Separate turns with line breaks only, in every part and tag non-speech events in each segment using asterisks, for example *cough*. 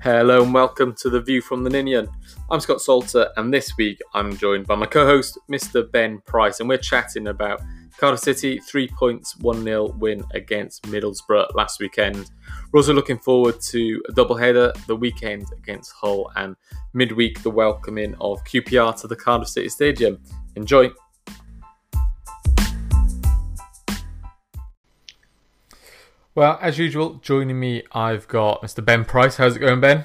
Hello and welcome to the View from the Ninian. I'm Scott Salter, and this week I'm joined by my co host, Mr. Ben Price, and we're chatting about Cardiff City 3 points 1 0 win against Middlesbrough last weekend. We're also looking forward to a double header the weekend against Hull and midweek the welcoming of QPR to the Cardiff City Stadium. Enjoy! Well, as usual, joining me, I've got Mr. Ben Price. How's it going, Ben?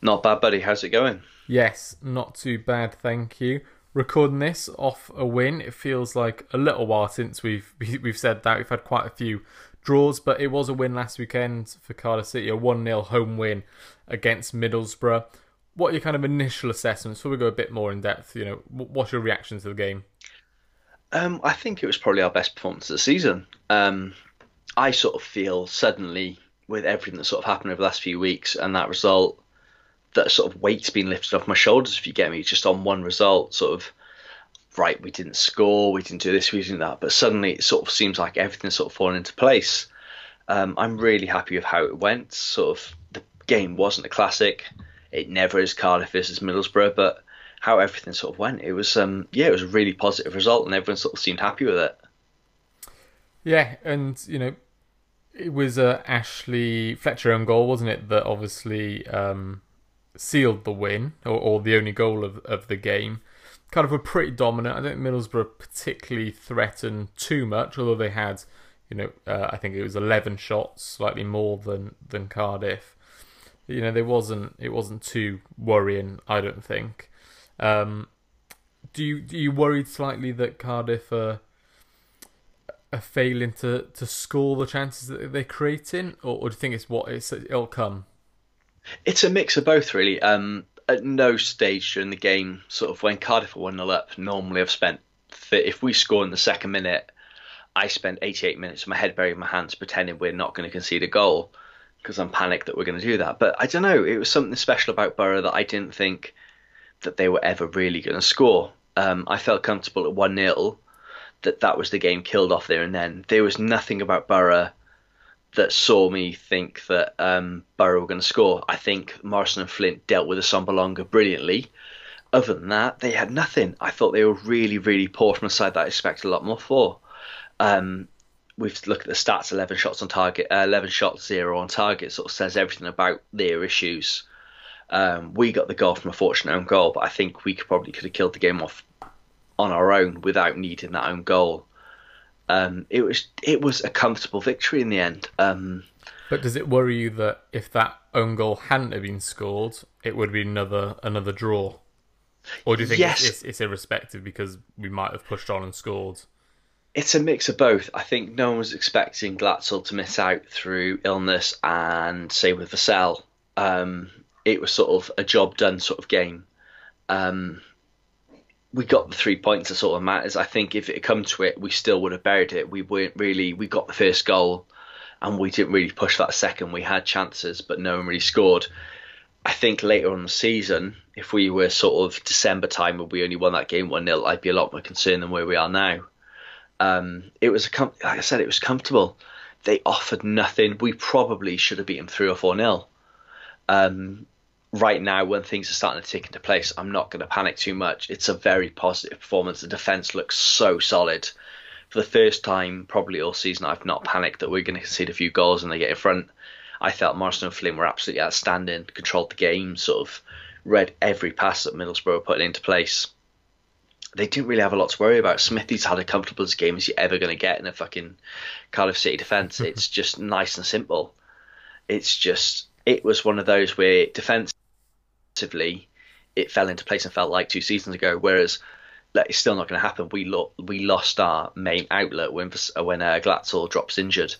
Not bad, buddy. How's it going?
Yes, not too bad, thank you. Recording this off a win. It feels like a little while since we've *laughs* we've said that. We've had quite a few draws, but it was a win last weekend for Cardiff City, a 1 0 home win against Middlesbrough. What are your kind of initial assessments before we go a bit more in depth? You know, what's your reaction to the game?
Um, I think it was probably our best performance of the season. Um, I sort of feel suddenly with everything that sort of happened over the last few weeks and that result, that sort of weight's been lifted off my shoulders. If you get me, just on one result, sort of right, we didn't score, we didn't do this, we didn't that, but suddenly it sort of seems like everything's sort of fallen into place. Um, I'm really happy with how it went. Sort of the game wasn't a classic. It never is Cardiff versus Middlesbrough, but how everything sort of went, it was um, yeah, it was a really positive result, and everyone sort of seemed happy with it.
Yeah, and you know, it was a Ashley Fletcher own goal, wasn't it? That obviously um, sealed the win, or, or, the only goal of, of the game. Kind of a pretty dominant. I don't think Middlesbrough particularly threatened too much, although they had, you know, uh, I think it was eleven shots, slightly more than than Cardiff. You know, there wasn't it wasn't too worrying. I don't think. Um, do you do you worried slightly that Cardiff are are failing to, to score the chances that they're creating, or, or do you think it's what it's it'll come?
It's a mix of both, really. Um, at no stage during the game, sort of when Cardiff are one 0 up, normally I've spent if we score in the second minute, I spent 88 minutes with my head buried in my hands, pretending we're not going to concede a goal because I'm panicked that we're going to do that. But I don't know, it was something special about Borough that I didn't think that they were ever really going to score. Um, I felt comfortable at one 0 that that was the game killed off there and then. There was nothing about Borough that saw me think that um, Borough were going to score. I think Morrison and Flint dealt with Assombalonga brilliantly. Other than that, they had nothing. I thought they were really, really poor from a side that I expected a lot more for. Um, we've looked at the stats: eleven shots on target, uh, eleven shots, zero on target. Sort of says everything about their issues. Um, we got the goal from a fortunate own goal, but I think we could probably could have killed the game off on our own without needing that own goal. Um, it was it was a comfortable victory in the end. Um,
but does it worry you that if that own goal hadn't have been scored, it would be another another draw? Or do you think yes. it's, it's, it's irrespective because we might have pushed on and scored?
It's a mix of both. I think no one was expecting Glatzel to miss out through illness and say with Vassell. Um, it was sort of a job done sort of game. Um, we got the three points that sort of matters. I think if it had come to it, we still would have buried it. We weren't really. We got the first goal, and we didn't really push that second. We had chances, but no one really scored. I think later on the season, if we were sort of December time and we only won that game one 0 I'd be a lot more concerned than where we are now. Um, it was a com- like I said, it was comfortable. They offered nothing. We probably should have beaten three or four nil. Um, right now when things are starting to tick into place, I'm not going to panic too much. It's a very positive performance. The defence looks so solid. For the first time, probably all season, I've not panicked that we're going to concede a few goals and they get in front. I felt Morrison and Flint were absolutely outstanding, controlled the game, sort of read every pass that Middlesbrough were putting into place. They didn't really have a lot to worry about. Smithies had a comfortable as game as you're ever going to get in a fucking Cardiff City defence. *laughs* it's just nice and simple. It's just, it was one of those where defence it fell into place and felt like two seasons ago. Whereas it's still not going to happen. We lo- we lost our main outlet when when uh, Glatzel drops injured,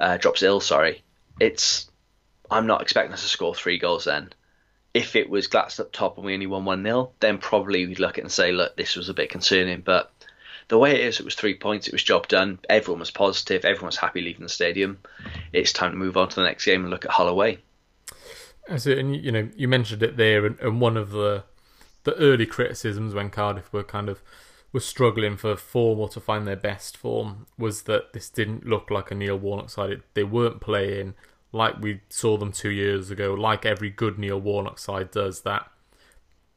uh, drops ill. Sorry, it's I'm not expecting us to score three goals then. If it was Glatzel up top and we only won one 0 then probably we'd look at it and say, look, this was a bit concerning. But the way it is, it was three points. It was job done. Everyone was positive. Everyone was happy leaving the stadium. It's time to move on to the next game and look at Hull
away. And you know, you mentioned it there, and, and one of the the early criticisms when Cardiff were kind of were struggling for form or to find their best form was that this didn't look like a Neil Warnock side. It, they weren't playing like we saw them two years ago, like every good Neil Warnock side does, that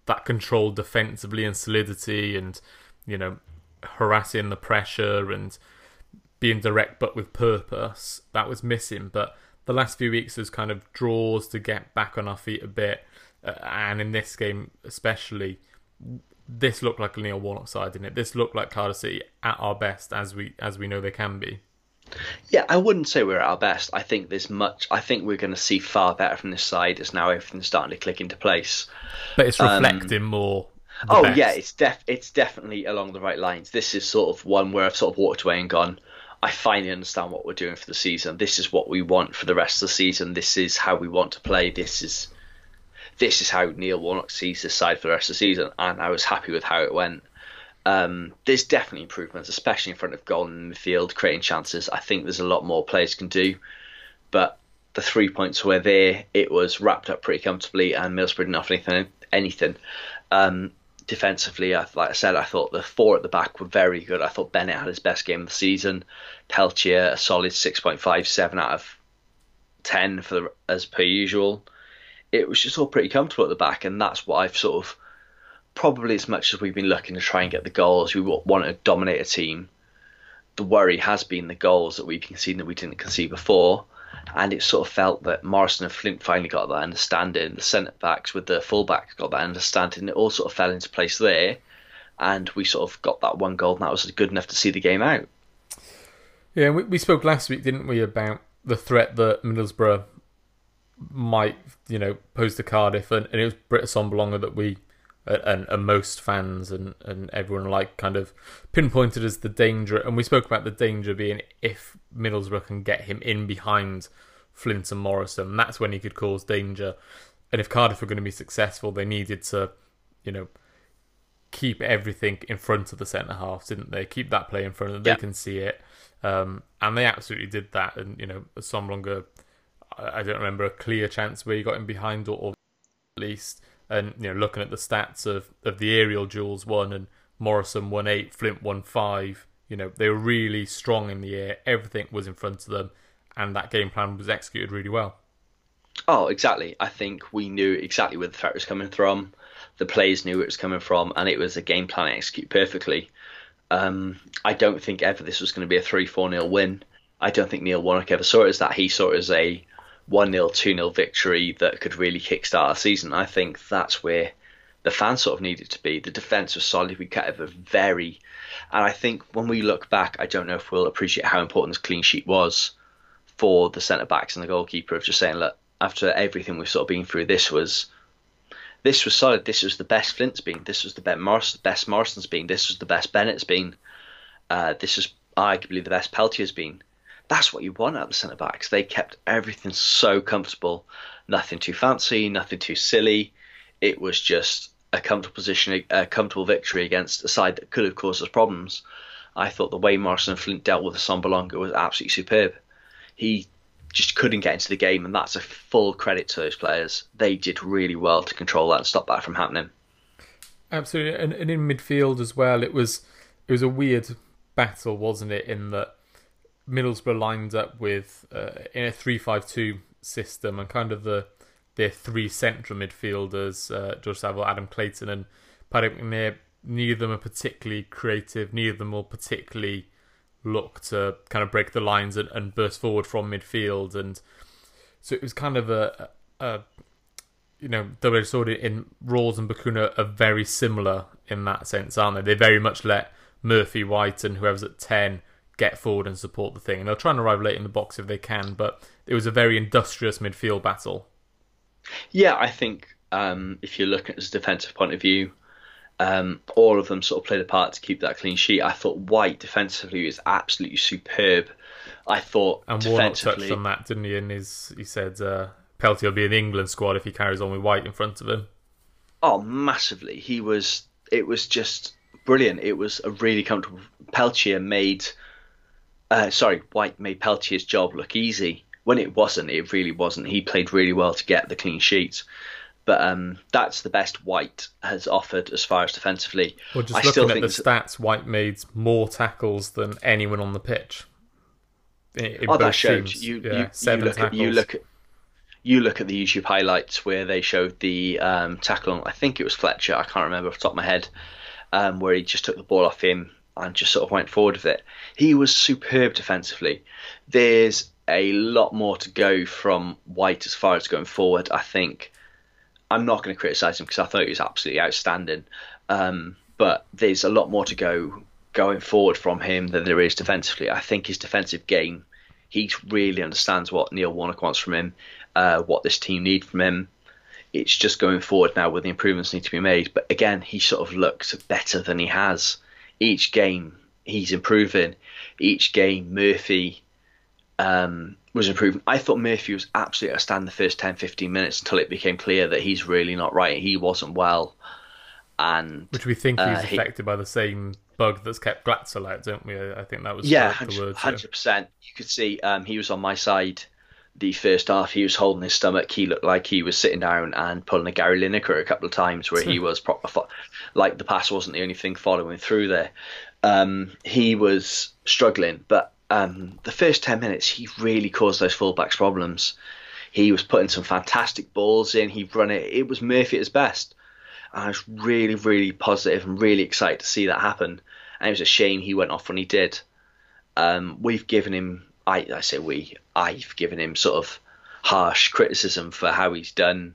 that control defensively and solidity and, you know, harassing the pressure and being direct but with purpose, that was missing. But the last few weeks there's kind of draws to get back on our feet a bit. Uh, and in this game especially, this looked like a Neil Warnock side, didn't it? This looked like Cardiff City at our best as we as we know they can be.
Yeah, I wouldn't say we're at our best. I think there's much. I think we're going to see far better from this side as now everything's starting to click into place.
But it's reflecting um, more.
Oh
best.
yeah, it's def it's definitely along the right lines. This is sort of one where I've sort of walked away and gone. I finally understand what we're doing for the season. This is what we want for the rest of the season. This is how we want to play. This is this is how Neil Warnock sees this side for the rest of the season, and I was happy with how it went. Um, there's definitely improvements, especially in front of goal in the field, creating chances. I think there's a lot more players can do, but the three points were there. It was wrapped up pretty comfortably, and Middlesbrough didn't offer anything. anything. Um, defensively, like I said, I thought the four at the back were very good. I thought Bennett had his best game of the season. Peltier a solid 6.5, 7 out of 10 for the, as per usual. It was just all pretty comfortable at the back, and that's what I've sort of probably as much as we've been looking to try and get the goals, we want to dominate a team. The worry has been the goals that we've conceded that we didn't concede before, and it sort of felt that Morrison and Flint finally got that understanding. The centre backs with the full backs got that understanding. It all sort of fell into place there, and we sort of got that one goal, and that was good enough to see the game out.
Yeah, we, we spoke last week, didn't we, about the threat that Middlesbrough might, you know, pose to Cardiff, and, and it was Britt Assombalonga that we and, and most fans and, and everyone like kind of pinpointed as the danger. And we spoke about the danger being if Middlesbrough can get him in behind Flint and Morrison, that's when he could cause danger. And if Cardiff were going to be successful, they needed to, you know, keep everything in front of the centre half, didn't they? Keep that play in front of them. Yeah. They can see it. Um, and they absolutely did that. And, you know, Assombalonga, I don't remember a clear chance where he got in behind or, or at least and you know looking at the stats of, of the aerial duels one and Morrison won eight, Flint won five. You know they were really strong in the air. Everything was in front of them, and that game plan was executed really well.
Oh, exactly. I think we knew exactly where the threat was coming from. The players knew where it was coming from, and it was a game plan executed perfectly. Um, I don't think ever this was going to be a 3 4 0 win. I don't think Neil Warnock ever saw it as that. He saw it as a 1 0, 2 0 victory that could really kickstart our season. I think that's where the fans sort of needed to be. The defence was solid. We kept it very. And I think when we look back, I don't know if we'll appreciate how important this clean sheet was for the centre backs and the goalkeeper of just saying, look, after everything we've sort of been through, this was. This was solid. This was the best Flint's been. This was the best, Morris, the best Morrison's been. This was the best Bennett's been. Uh, this was arguably the best Peltier's been that's what you want out of the centre backs. They kept everything so comfortable, nothing too fancy, nothing too silly. It was just a comfortable position, a comfortable victory against a side that could have caused us problems. I thought the way Morrison and Flint dealt with the Assombalonga was absolutely superb. He just couldn't get into the game, and that's a full credit to those players. They did really well to control that and stop that from happening.
Absolutely, and, and in midfield as well, it was it was a weird battle, wasn't it? In that Middlesbrough lined up with uh, in a three-five-two system and kind of the their three central midfielders, uh, George Saville, Adam Clayton, and Paddy McNair. Neither of them are particularly creative. Neither of them will particularly look to kind of break the lines and, and burst forward from midfield. And so it was kind of a, a, you know, double edged sword in Ralls and Bacuna are very similar in that sense, aren't they? They very much let Murphy, Whyte, and whoever's at 10 get forward and support the thing. And they'll try and arrive late in the box if they can, but it was a very industrious midfield battle.
Yeah, I think um, if you're looking at a defensive point of view, um, all of them sort of played a part to keep that clean sheet. I thought Whyte defensively was absolutely superb. I thought
and Warnock touched on that, didn't he? In his, he said uh, Peltier will be in the England squad if he carries on with Whyte in front of him.
Oh, massively! He was. It was just brilliant. It was a really comfortable. Peltier made uh, sorry, Whyte made Peltier's job look easy when it wasn't. It really wasn't. He played really well to get the clean sheets. But um, that's the best Whyte has offered as far as defensively.
Well, just I looking at the stats, Whyte made more tackles than anyone on the pitch. In, in
oh, that showed
teams.
you.
Yeah,
you, you
seven
look at you look at you look at the YouTube highlights where they showed the um, tackle. on- I think it was Fletcher. I can't remember off the top of my head. Um, where he just took the ball off him and just sort of went forward with it. He was superb defensively. There's a lot more to go from Whyte as far as going forward. I think I'm not going to criticise him because I thought he was absolutely outstanding. Um, but there's a lot more to go going forward from him than there is defensively. I think his defensive game, he really understands what Neil Warnock wants from him, uh, what this team need from him. It's just going forward now where the improvements need to be made. But again, he sort of looks better than he has. Each game, he's improving. Each game, Murphy um, was improving. I thought Murphy was absolutely outstanding the first 10, 15 minutes until it became clear that he's really not right. He wasn't well. And
Which we think he's
Uh, he-
affected by the same bug that's kept Glatzel out, don't we? I think that was
yeah,
the, the
hundred
words. yeah.
hundred percent. You could see um, he was on my side. The first half, he was holding his stomach. He looked like he was sitting down and pulling a Gary Lineker a couple of times, where he *laughs* was proper, fo- like the pass wasn't the only thing following through there. Um, he was struggling, but um, the first ten minutes, he really caused those fullbacks problems. He was putting some fantastic balls in. He run it. It was Murphy at his best. And I was really, really positive and really excited to see that happen. And it was a shame he went off when he did. Um, we've given him, I, I say we, I've given him sort of harsh criticism for how he's done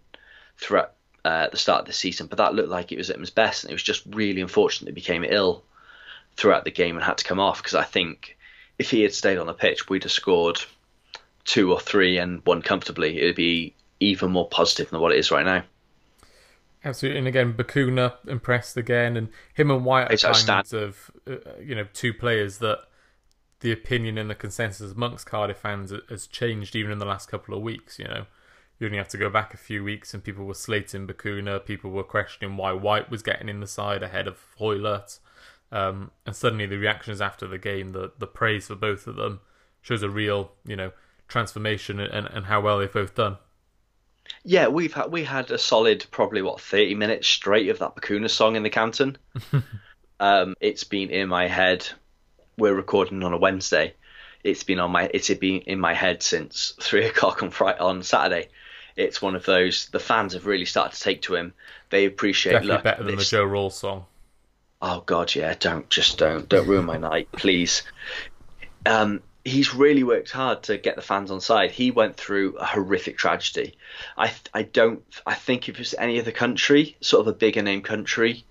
throughout uh, the start of the season, but that looked like it was at his best, and it was just really unfortunate that he became ill throughout the game and had to come off because I think if he had stayed on the pitch, we'd have scored two or three and won comfortably. It'd be even more positive than what it is right now.
Absolutely, and again, Bacuna impressed again, and him and Whyte are kind of uh, you know two players that the opinion and the consensus amongst Cardiff fans has changed even in the last couple of weeks. You know, you only have to go back a few weeks, and people were slating Bacuna, people were questioning why Whyte was getting in the side ahead of Hoilett, um, and suddenly the reactions after the game, the the praise for both of them shows a real you know transformation and, and how well they've both done.
Yeah, we've had we had a solid probably what thirty minutes straight of that Bacuna song in the Canton. *laughs* um, it's been in my head. We're recording on a Wednesday. It's been on my it's been in my head since three *laughs* o'clock on Friday on Saturday. It's one of those the fans have really started to take to him. They appreciate
Definitely
look,
better than
this-
the Joe Ralls song.
Oh God, yeah! Don't just don't don't ruin my night, please. Um, he's really worked hard to get the fans on side. He went through a horrific tragedy. I I don't I think if it was any other country, sort of a bigger name country,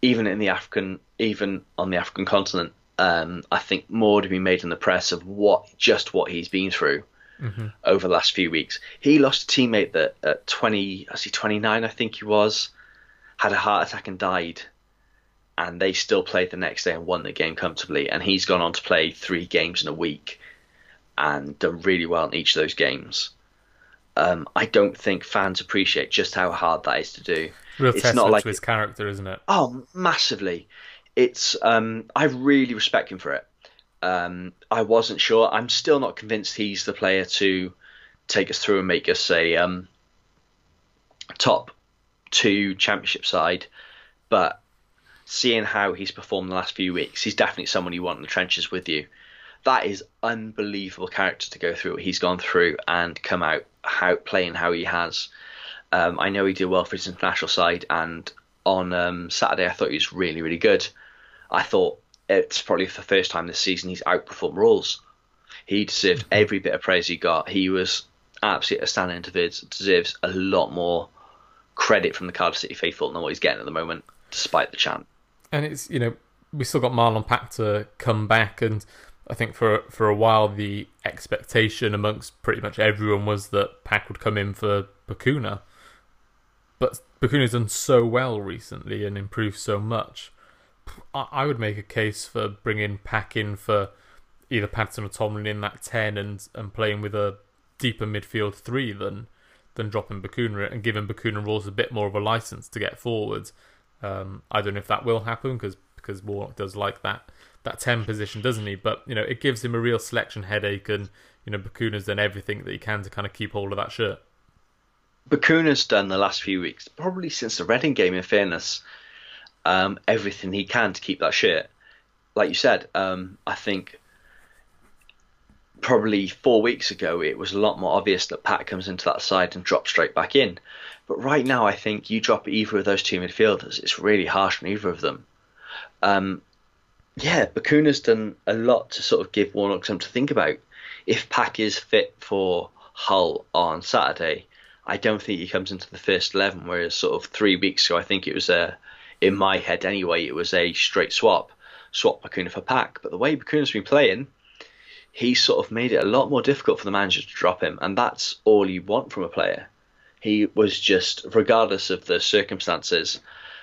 even in the African, even on the African continent, um, I think more to be made in the press of what just what he's been through over the last few weeks. He lost a teammate that at twenty, I see twenty nine, I think he was, had a heart attack and died and they still played the next day and won the game comfortably. And he's gone on to play three games in a week and done really well in each of those games. Um, I don't think fans appreciate just how hard that is to do.
Real
It's
testament
not like
to his character, isn't it?
Oh, massively. It's um, I really respect him for it. Um, I wasn't sure. I'm still not convinced he's the player to take us through and make us a um, top two championship side, but seeing how he's performed the last few weeks, he's definitely someone you want in the trenches with you. That is unbelievable character to go through what he's gone through and come out how playing how he has. Um, I know he did well for his international side, and on um, Saturday I thought he was really, really good. I thought it's probably for the first time this season he's outperformed Ralls. He deserved mm-hmm. every bit of praise he got. He was absolutely outstanding. Deserves, deserves a lot more credit from the Cardiff City faithful than what he's getting at the moment, despite the chant.
and it's you know we still got Marlon Pack to come back, and I think for for a while the expectation amongst pretty much everyone was that Pack would come in for Bacuna, but Bacuna's done so well recently and improved so much. I, would make a case for bringing Pack in for either Paterson or Tomlin in that ten and and playing with a deeper midfield three than than dropping Bacuna and giving Bacuna Ralls a bit more of a license to get forward. Um, I don't know if that will happen because because Warnock does like that that ten position, doesn't he? But you know, it gives him a real selection headache, and you know, Bacuna's done everything that he can to kind of keep hold of that shirt.
Bacuna's done the last few weeks, probably since the Reading game, in fairness, um, everything he can to keep that shirt. Like you said, um, I think probably four weeks ago, it was a lot more obvious that Pat comes into that side and drops straight back in. But right now, I think you drop either of those two midfielders, it's really harsh on either of them. Um, yeah, Bacuna's done a lot to sort of give Warnock something to think about. If Pack is fit for Hull on Saturday, I don't think he comes into the first eleven. Whereas sort of three weeks ago, I think it was a, in my head anyway, it was a straight swap, swap Bacuna for Pack. But the way Bacuna's been playing, he sort of made it a lot more difficult for the manager to drop him, and that's all you want from a player. He was just, regardless of the circumstances,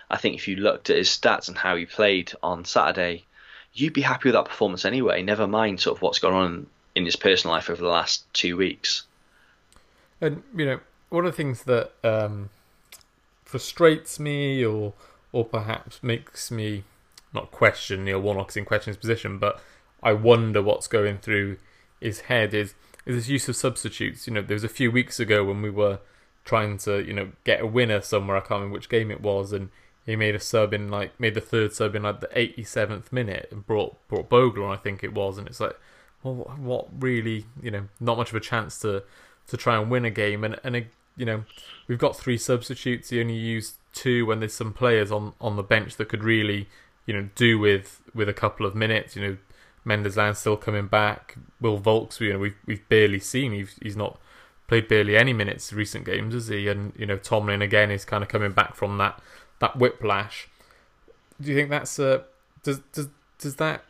I think if you looked at his stats and how he played on Saturday, you'd be happy with that performance anyway. Never mind sort of what's gone on in his personal life over the last two weeks.
And you know, one of the things that um, frustrates me, or or perhaps makes me not question Neil Warnock's in question his position, but I wonder what's going through his head is is his use of substitutes. You know, there was a few weeks ago when we were trying to you know get a winner somewhere. I can't remember which game it was, and he made a sub in like made the third sub in like the 87th minute and brought brought Bogle on, I think it was, and it's like, well, what really, you know, not much of a chance to to try and win a game, and and a, you know, we've got three substitutes. He only used two when there's some players on on the bench that could really, you know, do with with a couple of minutes. You know, Mendez-Laing still coming back. Will Vaulks, you know, we've we've barely seen. He's he's not played barely any minutes recent games, has he? And you know, Tomlin again is kind of coming back from that that whiplash. Do you think that's a does does does that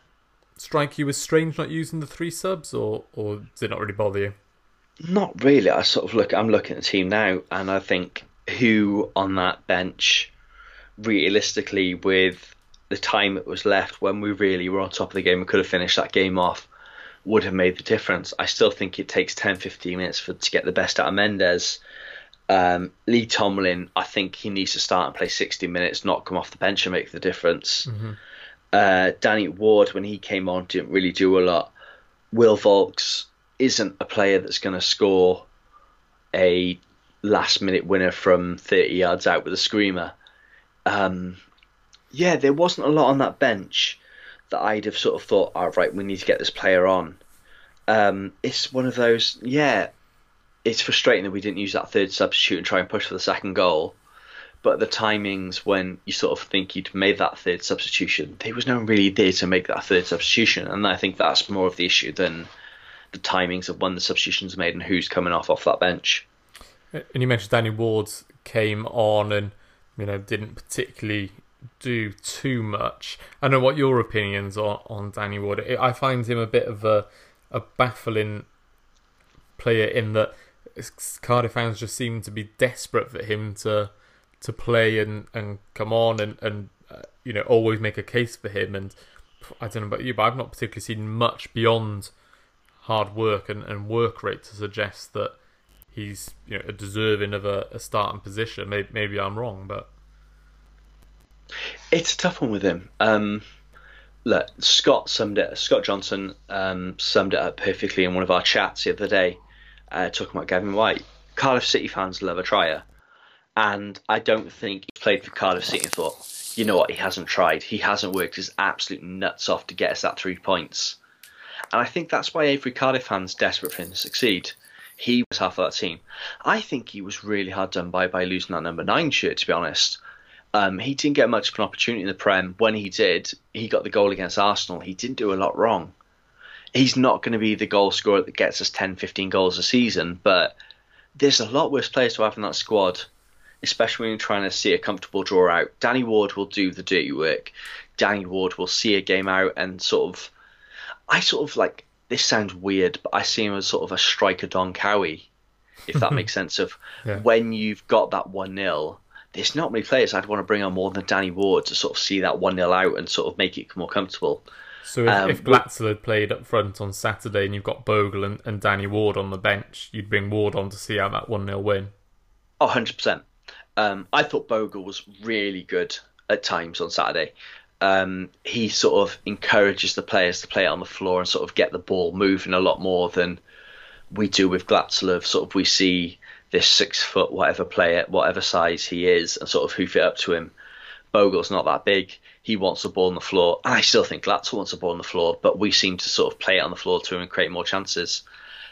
strike you as strange not using the three subs, or or does it not really bother you?
Not really. I sort of look. I'm looking at the team now, and I think who on that bench, realistically, with the time that was left when we really were on top of the game and could have finished that game off, would have made the difference. I still think it takes 10, 15 minutes for to get the best out of Mendez. Um, Lee Tomlin, I think he needs to start and play 60 minutes, not come off the bench and make the difference. Mm-hmm. Uh, Danny Ward, when he came on, didn't really do a lot. Will Vaulks isn't a player that's going to score a last minute winner from 30 yards out with a screamer. Um, yeah, there wasn't a lot on that bench that I'd have sort of thought, all oh, right, we need to get this player on. Um, it's one of those, yeah, it's frustrating that we didn't use that third substitute and try and push for the second goal. But the timings when you sort of think you'd made that third substitution, there was no one really there to make that third substitution, and I think that's more of the issue than the timings of when the substitutions made and who's coming off off that bench.
And you mentioned Danny Ward came on and you know didn't particularly do too much. I know what your opinions are on Danny Ward. I find him a bit of a a baffling player in that Cardiff fans just seem to be desperate for him to to play and, and come on and and uh, you know always make a case for him. And I don't know about you, but I've not particularly seen much beyond hard work and, and work rate to suggest that he's you know deserving of a, a starting position. Maybe, maybe I'm wrong, but
it's a tough one with him. Um, look, Scott summed it. Scott Johnson um, summed it up perfectly in one of our chats the other day uh, talking about Gavin Whyte. Cardiff City fans love a trier, and I don't think he played for Cardiff City and thought, you know what, he hasn't tried. He hasn't worked his absolute nuts off to get us that three points. And I think that's why every Cardiff fan's desperate for him to succeed. He was half of that team. I think he was really hard done by by losing that number nine shirt, to be honest. Um, he didn't get much of an opportunity in the Prem. When he did, he got the goal against Arsenal. He didn't do a lot wrong he's not going to be the goal scorer that gets us 10, 15 goals a season, but there's a lot worse players to have in that squad, especially when you're trying to see a comfortable draw out. Danny Ward will do the dirty work. Danny Ward will see a game out and sort of. I sort of like. This sounds weird, but I see him as sort of a striker Don Cowie, if that *laughs* makes sense. Of yeah. when you've got that 1 0, there's not many players I'd want to bring on more than Danny Ward to sort of see that 1 0 out and sort of make it more comfortable.
So if, um, if Glatzel had played up front on Saturday and you've got Bogle and, and Danny Ward on the bench, you'd bring Ward on to see how that 1 0 win.
Oh, 100%. Um, I thought Bogle was really good at times on Saturday. Um, he sort of encourages the players to play it on the floor and sort of get the ball moving a lot more than we do with Glatzel. Sort of we see this six foot whatever player, whatever size he is, and sort of hoof it up to him. Bogle's not that big he wants the ball on the floor. I still think Glatzel wants the ball on the floor, but we seem to sort of play it on the floor to him and create more chances.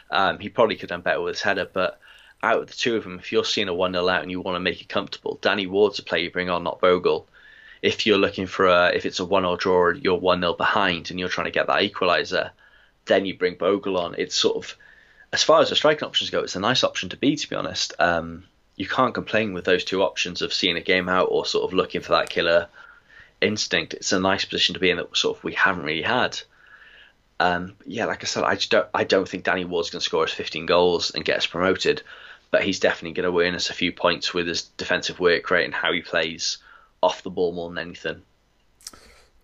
Um, he probably could have done better with his header, but out of the two of them, if you're seeing a 1 0 out and you want to make it comfortable, Danny Ward's a player you bring on, not Bogle. If you're looking for a, if it's a 1 0 draw, and you're 1 0 behind and you're trying to get that equaliser, then you bring Bogle on. It's sort of, as far as the striking options go, it's a nice option to be, to be honest. Um, you can't complain with those two options of seeing a game out or sort of looking for that killer instinct. It's a nice position to be in that sort of we haven't really had. Um, yeah, like I said, I don't, I don't think Danny Ward's going to score us 15 goals and get us promoted, but he's definitely going to win us a few points with his defensive work rate and how he plays off the ball more than anything.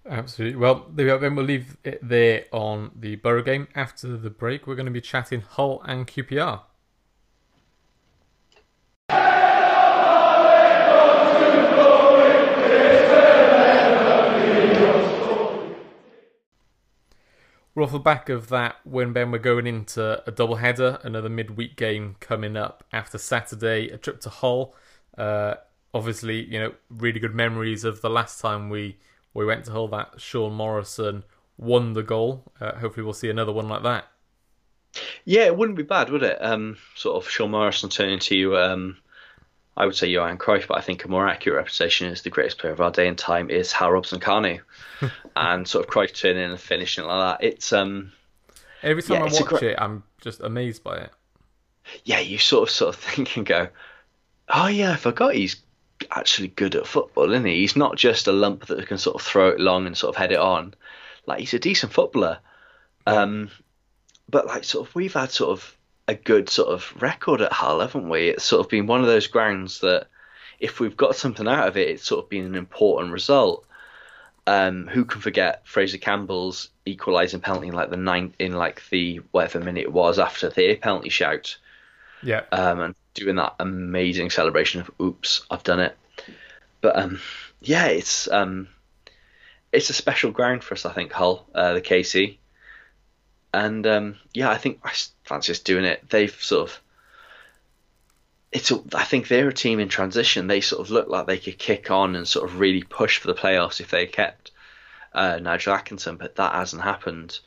Absolutely. Well, then we'll leave it there on the Borough game. After the break, we're going to be chatting Hull and QPR. We're off the back of that when Ben we're going into a double header, another midweek game coming up after Saturday, a trip to Hull. Uh, obviously, you know, really good memories of the last time we we went to Hull. That Sean Morrison won the goal. Uh, hopefully, we'll see another one like that.
Yeah, it wouldn't be bad, would it? Um, sort of Sean Morrison turning to um, I would say Johan Cruyff, but I think a more accurate representation is the greatest player of our day and time is Hal Robson-Kanu, *laughs* and sort of Cruyff turning and finishing like that. It's um
every time yeah, I watch it, I'm just amazed by it.
Yeah, you sort of sort of think and go, oh yeah, I forgot he's actually good at football, isn't he? He's not just a lump that can sort of throw it long and sort of head it on. Like he's a decent footballer. Um, but like sort of we've had sort of a good sort of record at Hull, haven't we? It's sort of been one of those grounds that if we've got something out of it, it's sort of been an important result. Um, who can forget Frazier Campbell's equalising penalty in like the ninth in like the whatever minute it was after the penalty shout?
Yeah.
Um, and doing that amazing celebration of "Oops, I've done it." But um, yeah, it's um, it's a special ground for us, I think. Hull, uh, the KC, and um, yeah, I think I fancy doing it. They've sort of it's a, I think they're a team in transition. They sort of look like they could kick on and sort of really push for the playoffs if they kept uh, Nigel Atkinson, but that hasn't happened.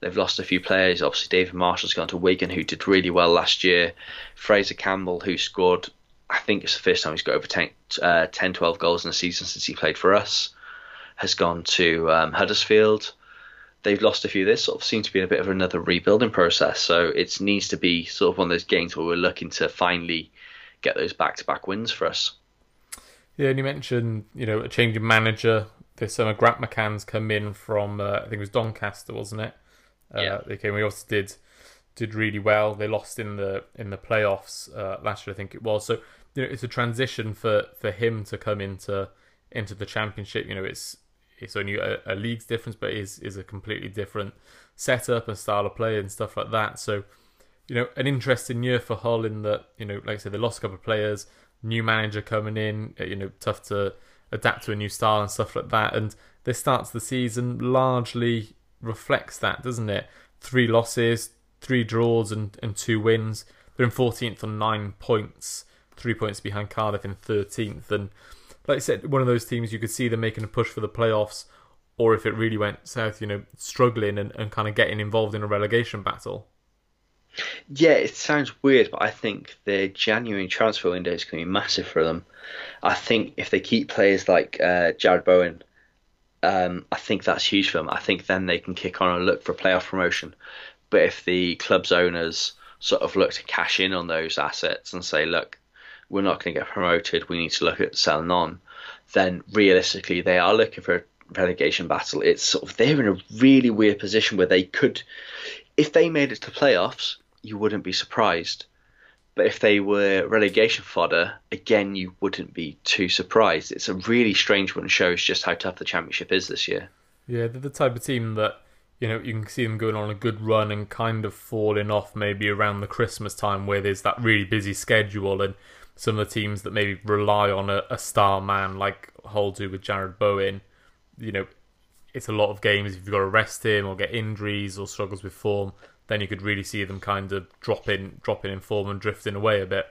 They've lost a few players. Obviously, David Marshall's gone to Wigan, who did really well last year. Frazier Campbell, who scored, I think it's the first time he's got over 10, uh, 10 12 goals in a season since he played for us, has gone to um, Huddersfield they've lost a few. This sort of seems to be a bit of another rebuilding process. So it needs to be sort of one of those games where we're looking to finally get those back-to-back wins for us.
Yeah, and you mentioned you know a change in manager this summer. Grant McCann's come in from uh, I think it was Doncaster, wasn't it? Uh, yeah. They came. We also did did really well. They lost in the in the playoffs uh, last year, I think it was. So you know it's a transition for for him to come into into the championship. You know it's it's only a, a league's difference, but is is a completely different setup and style of play and stuff like that. So, you know, an interesting year for Hull in that you know, like I said, they lost a couple of players, new manager coming in. Uh, you know, tough to adapt to a new style and stuff like that. And this starts the season largely reflects that, doesn't it? Three losses, three draws, and and two wins. They're in 14th on nine points, three points behind Cardiff in 13th, and like I said, one of those teams you could see them making a push for the playoffs, or if it really went south, you know, struggling and, and kind of getting involved in a relegation battle.
Yeah, it sounds weird, but I think the January transfer window is going to be massive for them. I think if they keep players like uh, Jarrod Bowen, um, I think that's huge for them. I think then they can kick on and look for playoff promotion. But if the club's owners sort of look to cash in on those assets and say, look, we're not going to get promoted, we need to look at selling on, then realistically they are looking for a relegation battle. It's sort of they're in a really weird position where they could, if they made it to playoffs, you wouldn't be surprised. But if they were relegation fodder, again, you wouldn't be too surprised. It's a really strange one. Shows just how tough the championship is this year.
Yeah, they're the type of team that you know you can see them going on a good run and kind of falling off maybe around the Christmas time where there's that really busy schedule and some of the teams that maybe rely on a, a star man like Hull do with Jarrod Bowen, you know, it's a lot of games. If you've got to rest him or get injuries or struggles with form, then you could really see them kind of dropping, dropping in form and drifting away a bit.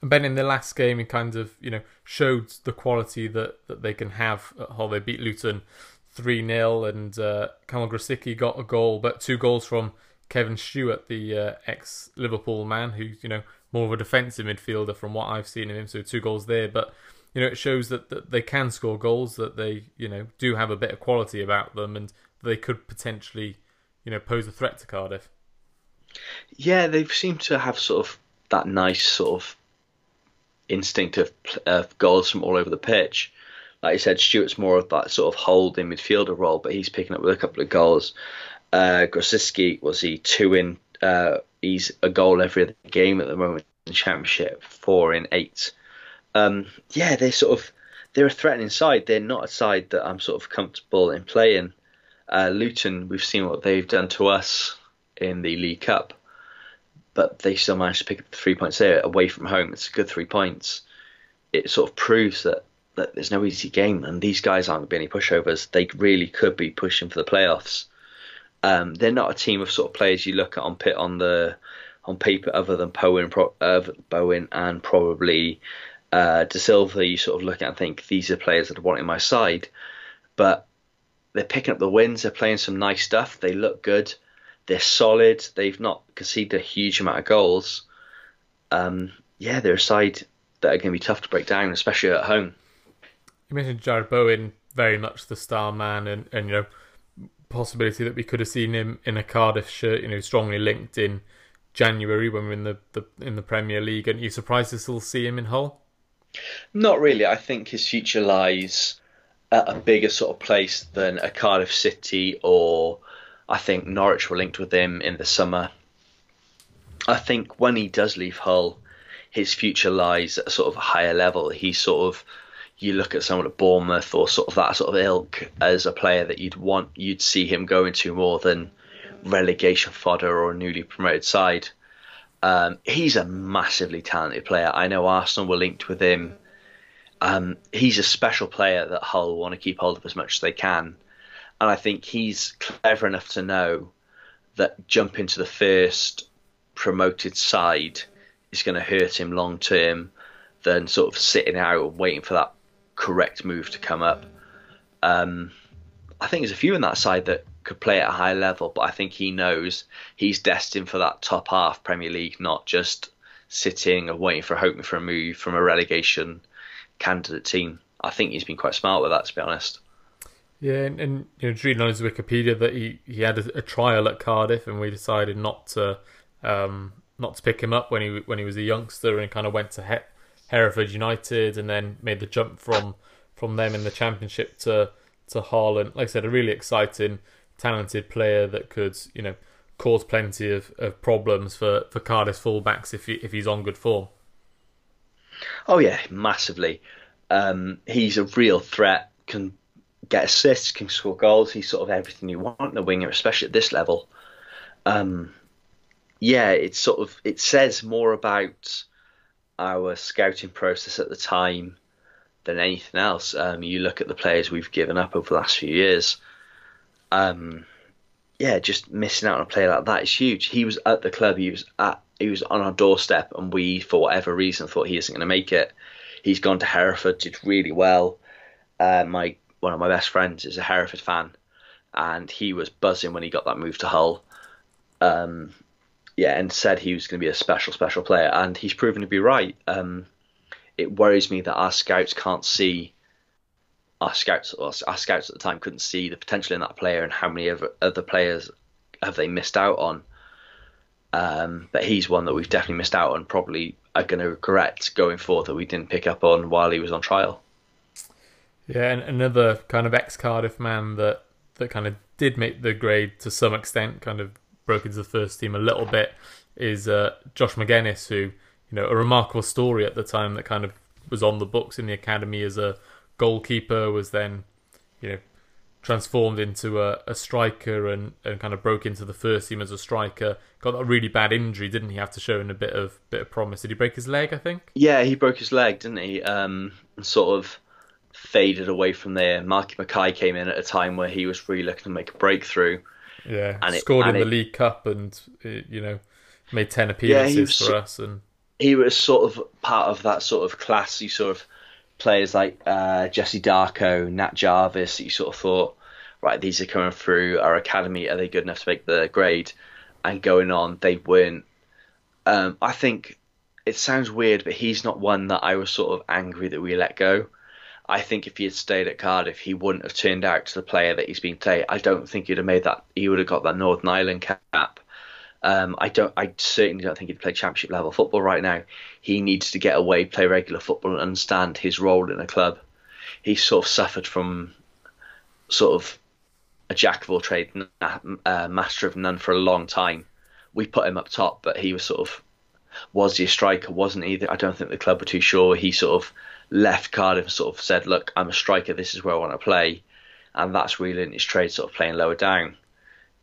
And Ben, in the last game, he kind of you know showed the quality that, that they can have at. They beat Luton three 0 and uh, Kamil Grosicki got a goal, but two goals from Kevin Stewart, the uh, ex Liverpool man, who's you know more of a defensive midfielder from what I've seen of him. So two goals there, but you know it shows that, that they can score goals, that they you know do have a bit of quality about them, and they could potentially you know pose a threat to Cardiff.
Yeah, they seem to have sort of that nice sort of instinct of, goals from all over the pitch. Like you said, Stewart's more of that sort of holding midfielder role, but he's picking up with a couple of goals. Uh, Grosicki was he two in? Uh, he's a goal every game at the moment in the Championship, four in eight. Um, yeah, they're sort of they're a threatening side. They're not a side that I'm sort of comfortable in playing. Uh, Luton, we've seen what they've done to us in the League Cup but they still managed to pick up three points there away from home. It's a good three points. It sort of proves that, that there's no easy game, and these guys aren't going to be any pushovers. They really could be pushing for the playoffs. Um, they're not a team of sort of players you look at on pit on the on paper other than Bowen, uh, Bowen and probably uh, De Silva. You sort of look at and think these are players that I want in my side, but they're picking up the wins. They're playing some nice stuff. They look good. They're solid. They've not conceded a huge amount of goals. Um, yeah, they're a side that are going to be tough to break down, especially at home.
You mentioned Jarrod Bowen, very much the star man, and, and you know possibility that we could have seen him in a Cardiff shirt, you know, strongly linked in January when we're in the, the in the Premier League. And you surprised to still see him in Hull?
Not really. I think his future lies at a bigger sort of place than a Cardiff City or I think Norwich were linked with him in the summer. I think when he does leave Hull, his future lies at a sort of higher level. He's sort of you look at someone at Bournemouth or sort of that sort of ilk as a player that you'd want you'd see him going to more than relegation fodder or a newly promoted side. Um, he's a massively talented player. I know Arsenal were linked with him. Um, he's a special player that Hull want to keep hold of as much as they can and I think he's clever enough to know that jumping to the first promoted side is going to hurt him long term than sort of sitting out and waiting for that correct move to come up. Um, I think there's a few in that side that could play at a high level, but I think he knows he's destined for that top half Premier League, not just sitting and waiting for hoping for a move from a relegation candidate team. I think he's been quite smart with that, to be honest.
Yeah, and, and you know, just reading on his Wikipedia that he, he had a, a trial at Cardiff, and we decided not to um, not to pick him up when he when he was a youngster, and kind of went to he- Hereford United, and then made the jump from from them in the Championship to to Harlan. Like I said, a really exciting, talented player that could you know cause plenty of, of problems for for Cardiff fullbacks if he, if he's on good form.
Oh yeah, massively. Um, he's a real threat. Can get assists, can score goals. He's sort of everything you want in a winger, especially at this level. Um, yeah, it's sort of it says more about our scouting process at the time than anything else. Um, you look at the players we've given up over the last few years. Um, yeah, just missing out on a player like that is huge. He was at the club. He was at he was on our doorstep, and we, for whatever reason, thought he isn't going to make it. He's gone to Hereford, did really well. Uh, my one of my best friends is a Hereford fan, and he was buzzing when he got that move to Hull. Um, yeah, and said he was going to be a special, special player, and he's proven to be right. Um, it worries me that our scouts can't see our scouts. Our scouts at the time couldn't see the potential in that player and how many other, other players have they missed out on. Um, but he's one that we've definitely missed out on. Probably are going to regret going forward that we didn't pick up on while he was on trial.
Yeah, and another kind of ex Cardiff man that that kind of did make the grade to some extent, kind of broke into the first team a little bit, is uh, Josh Magennis, who you know a remarkable story at the time that kind of was on the books in the academy as a goalkeeper, was then you know transformed into a, a striker and, and kind of broke into the first team as a striker. Got a really bad injury, didn't he? Have to show in a bit of bit of promise. Did he break his leg? I think.
Yeah, he broke his leg, didn't he? Um, sort of faded away from there. Malky Mackay came in at a time where he was really looking to make a breakthrough.
Yeah, and scored it, in the League Cup and uh, you know made ten appearances yeah, was, for us. And
he he was sort of part of that sort of class. You sort of players like uh, Jesse Darko, Nat Jarvis. You sort of thought, right, these are coming through our academy. Are they good enough to make the grade? And going on, they weren't. Um, I think it sounds weird, but he's not one that I was sort of angry that we let go. I think if he had stayed at Cardiff, he wouldn't have turned out to the player that he's been today. I don't think he'd have made that. He would have got that Northern Ireland cap. Um, I don't. I certainly don't think he'd play Championship level football right now. He needs to get away, play regular football, and understand his role in a club. He's sort of suffered from sort of a jack of all trades, uh, master of none for a long time. We put him up top, but he was sort of was he a striker? Wasn't either. I don't think the club were too sure. He sort of left Cardiff and sort of said, "Look, I'm a striker. This is where I want to play," and that's really in his trade, sort of playing lower down.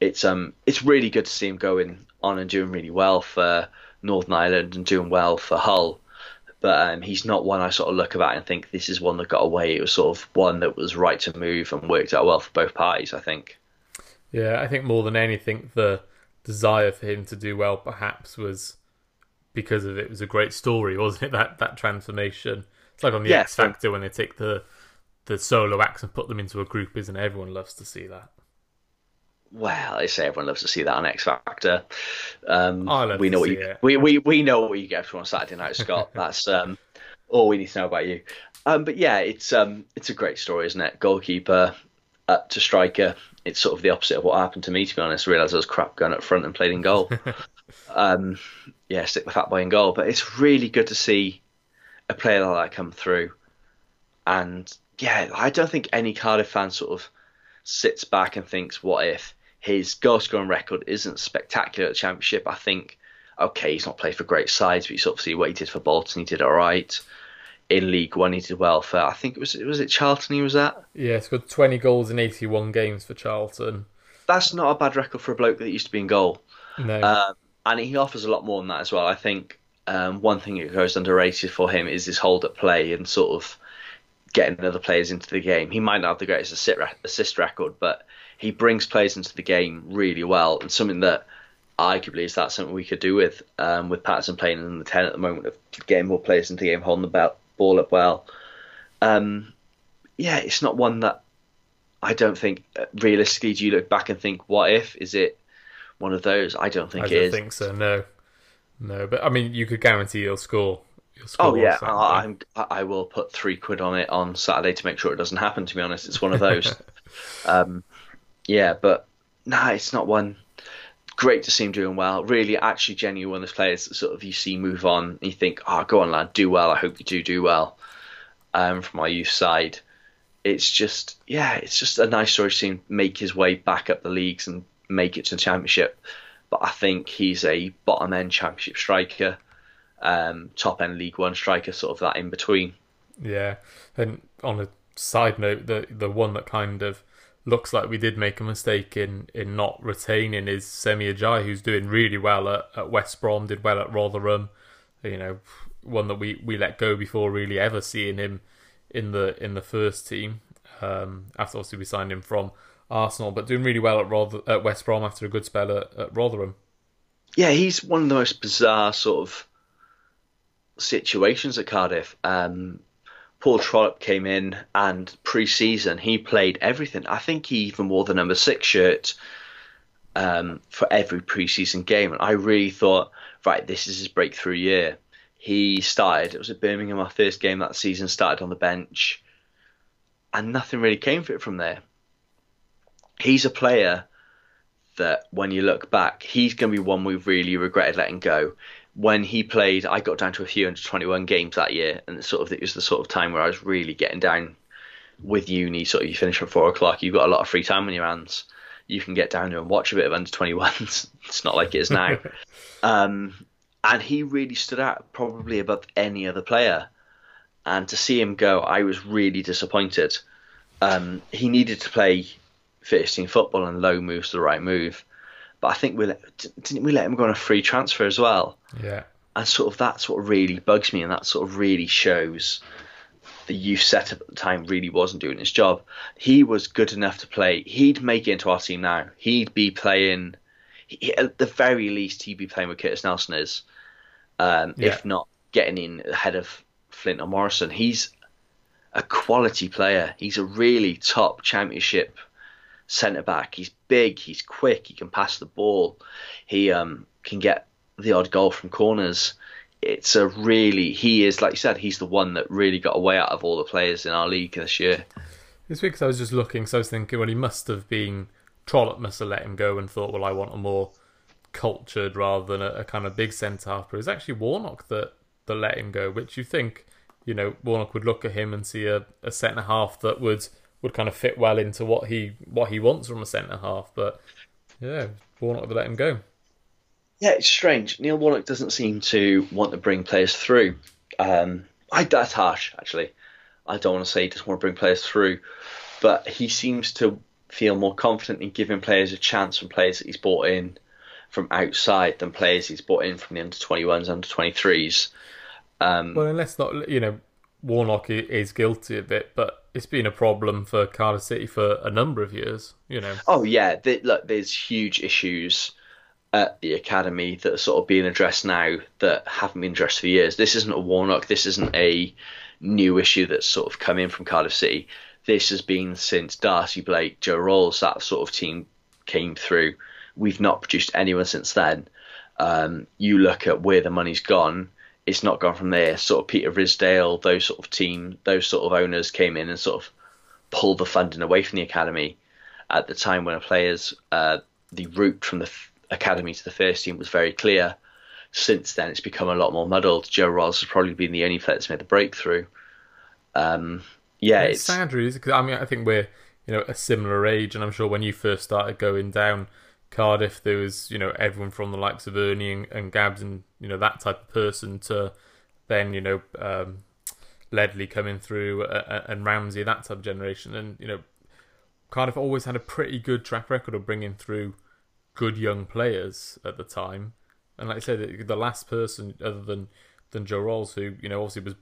It's um, it's really good to see him going on and doing really well for Northern Ireland and doing well for Hull. But um, he's not one I sort of look about and think this is one that got away. It was sort of one that was right to move and worked out well for both parties. I think.
Yeah, I think more than anything, the desire for him to do well perhaps was because of it was a great story, *laughs* wasn't it? That that transformation. It's like on the yeah, X Factor when they take the the solo acts and put them into a group, isn't it? Everyone loves to see that.
Well, I say everyone loves to see that on X Factor. Um,
we
know
what
you we, we we know what you get from on Saturday night, Scott. *laughs* That's um, all we need to know about you. Um, but yeah, it's um, it's a great story, isn't it? Goalkeeper up to striker. It's sort of the opposite of what happened to me, to be honest. I realised I was crap going up front and played in goal. *laughs* um, yeah, stick the fat boy in goal. But it's really good to see a player like that come through. And yeah, I don't think any Cardiff fan sort of sits back and thinks, what if? His goal scoring record isn't spectacular at the Championship. I think, okay, he's not played for great sides, but he's obviously what he did for Bolton. He did all right. In League One, he did well for, I think it was, was it Charlton he was at?
Yeah, he's got 20 goals in 81 games for Charlton.
That's not a bad record for a bloke that used to be in goal.
No.
Um, and he offers a lot more than that as well. I think um, one thing that goes underrated for him is his hold at play and sort of getting other players into the game. He might not have the greatest assist record, but he brings players into the game really well, and something that arguably is that something we could do with um, with Paterson playing in the ten at the moment of getting more players into the game, holding the ball up well. Um, yeah, it's not one that I don't think uh, realistically. Do you look back and think, what if? Is it one of those? I don't think
I
it don't
is. think so. No, no. But I mean, you could guarantee you'll score. You'll score
oh yeah, I, I'm, I will put three quid on it on Saturday to make sure it doesn't happen. To be honest, it's one of *laughs* those. um, yeah, but nah, it's not one. Great to see him doing well. Really, actually, genuine one of those players that sort of you see move on. And you think, oh, go on, lad, do well. I hope you do do well. Um, from our youth side, it's just yeah, it's just a nice story to see him make his way back up the leagues and make it to the championship. But I think he's a bottom end championship striker, um, top end League One striker, sort of that in between.
Yeah, and on a side note, the the one that kind of looks like we did make a mistake in in not retaining is Semi Ajayi, who's doing really well at, at West Brom, did well at Rotherham. You know, one that we, we let go before really ever seeing him in the in the first team. Um, after obviously we signed him from Arsenal, but doing really well at, Rother- at West Brom after a good spell at, at Rotherham.
Yeah, he's one of the most bizarre sort of situations at Cardiff. Um, Paul Trollope came in and pre-season he played everything. I think he even wore the number six shirt um, for every pre-season game, and I really thought, right, this is his breakthrough year. He started. It was at Birmingham, our first game that season. Started on the bench, and nothing really came for it from there he's a player that when you look back, he's going to be one we've really regretted letting go. When he played, I got down to a few under 21 games that year, and sort of it was the sort of time where I was really getting down with uni. Sort of you finish at four o'clock, you've got a lot of free time on your hands. You can get down there and watch a bit of under 21s. *laughs* it's not like it is now. *laughs* um, and he really stood out, probably above any other player. And to see him go, I was really disappointed. Um, he needed to play first team football and low moves the right move. But I think we let, didn't we let him go on a free transfer as well?
Yeah.
And sort of that's what really bugs me, and that sort of really shows the youth setup at the time really wasn't doing his job. He was good enough to play. He'd make it into our team now. He'd be playing. He, at the very least, he'd be playing with Curtis Nelson is. um,
Yeah.
if not getting in ahead of Flint or Morrison. He's a quality player. He's a really top championship centre back. He's big, he's quick, he can pass the ball, he um, can get the odd goal from corners. It's a really he is like you said he's the one that really got away out of all the players in our league this year.
It's because I was just looking, so I was thinking, well, he must have been Trollope must have let him go and thought, well, I want a more cultured rather than a, a kind of big centre half. But it was actually Warnock that that let him go, which you think, you know, Warnock would look at him and see a, a centre half that would would kind of fit well into what he what he wants from a centre half. But yeah, Warnock would let him go.
Yeah, it's strange. Neil Warnock doesn't seem to want to bring players through. Um, I, that's harsh, actually. I don't want to say he doesn't want to bring players through, but he seems to feel more confident in giving players a chance from players that he's brought in from outside than players he's brought in from the under 21s, under 23s. Um,
Well, and let's not, you know, Warnock is guilty of it, but it's been a problem for Cardiff City for a number of years. You know,
Oh yeah, th- look, there's huge issues at the academy that are sort of being addressed now that haven't been addressed for years. This isn't a Warnock. This isn't a new issue that's sort of come in from Cardiff City. This has been since Darcy Blake, Joe Ralls, that sort of team came through. We've not produced anyone since then. Um, you look at where the money's gone. It's not gone from there. Sort of Peter Ridsdale, those sort of team, those sort of owners came in and sort of pulled the funding away from the academy at the time when a player's uh, the route from the f- academy to the first team was very clear. Since then, it's become a lot more muddled. Joe Ralls has probably been the only player that's made the breakthrough. Um, yeah,
it's,
it's,
sad, really, because I mean, I think we're you know a similar age, and I'm sure when you first started going down Cardiff, there was you know everyone from the likes of Ernie and, and Gabs and you know that type of person to then you know um, Ledley coming through uh, uh, and Ramsey, that type of generation, and you know Cardiff always had a pretty good track record of bringing through good young players at the time. And like I said, the- the last person other than than Joe Ralls, who you know obviously was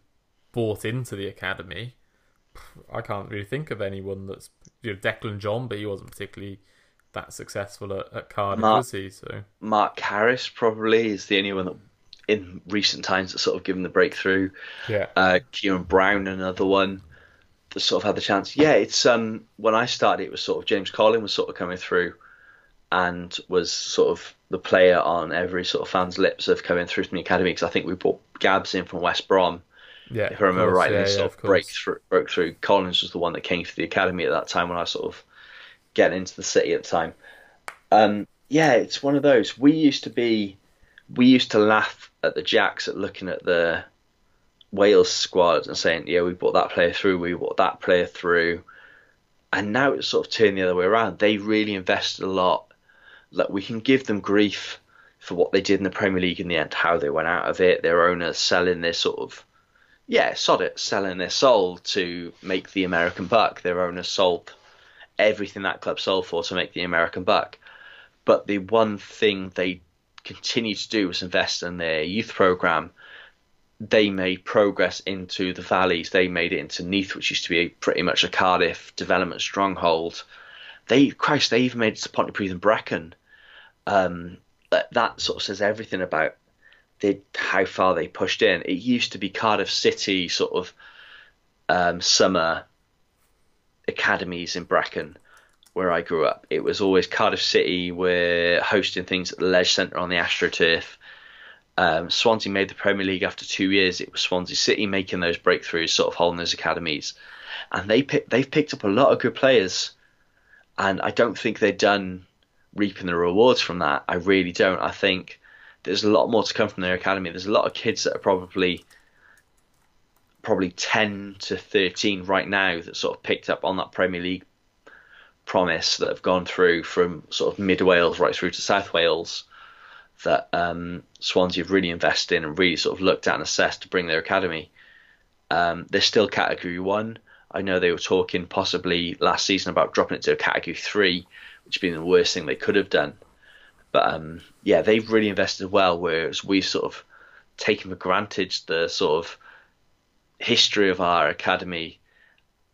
bought into the academy, I can't really think of anyone that's you know Declan John, but he wasn't particularly that successful at, at Cardiff,
Mark-
was he? So
Mark Harris probably is the only one that in recent times that's sort of given the breakthrough.
yeah,
Uh, Kieran Brown, another one that sort of had the chance. Yeah, it's um when I started, it was sort of James Collin was sort of coming through, and was sort of the player on every sort of fan's lips of coming through from the academy because I think we brought Gabs in from West Brom.
yeah.
If I remember
course,
rightly,
yeah,
sort
yeah,
of,
of
breakthrough, broke through. Collins was the one that came to the academy at that time when I sort of getting into the city at the time. Um, yeah, it's one of those. We used to be, we used to laugh at the Jacks at looking at the Wales squad and saying, yeah, we brought that player through, we brought that player through. And now it's sort of turned the other way around. They really invested a lot. Like we can give them grief for what they did in the Premier League in the end, how they went out of it, their owners selling their sort of yeah, sod it, selling their soul to make the American buck. Their owners sold everything that club sold for to make the American buck. But the one thing they continued to do was invest in their youth program. They made progress into the valleys. They made it into Neath, which used to be pretty much a Cardiff development stronghold. They, Christ, they even made it to Pontypridd and Brecon. Um, that, that sort of says everything about they, how far they pushed in. It used to be Cardiff City sort of um, summer academies in Brecon, where I grew up. It was always Cardiff City were hosting things at the Ledge Centre on the AstroTurf. Um, Swansea made the Premier League after two years. It was Swansea City making those breakthroughs, sort of holding those academies, and they pick, they've picked up a lot of good players. And I don't think they're done reaping the rewards from that. I really don't. I think there's a lot more to come from their academy. There's a lot of kids that are probably probably 10 to 13 right now that sort of picked up on that Premier League promise that have gone through from sort of mid Wales right through to South Wales that um, Swansea have really invested in and really sort of looked at and assessed to bring their academy. Um, they're still category one. I know they were talking possibly last season about dropping it to a category three, which would be the worst thing they could have done. But um, yeah, they've really invested well, whereas we sort of taken for granted the sort of history of our academy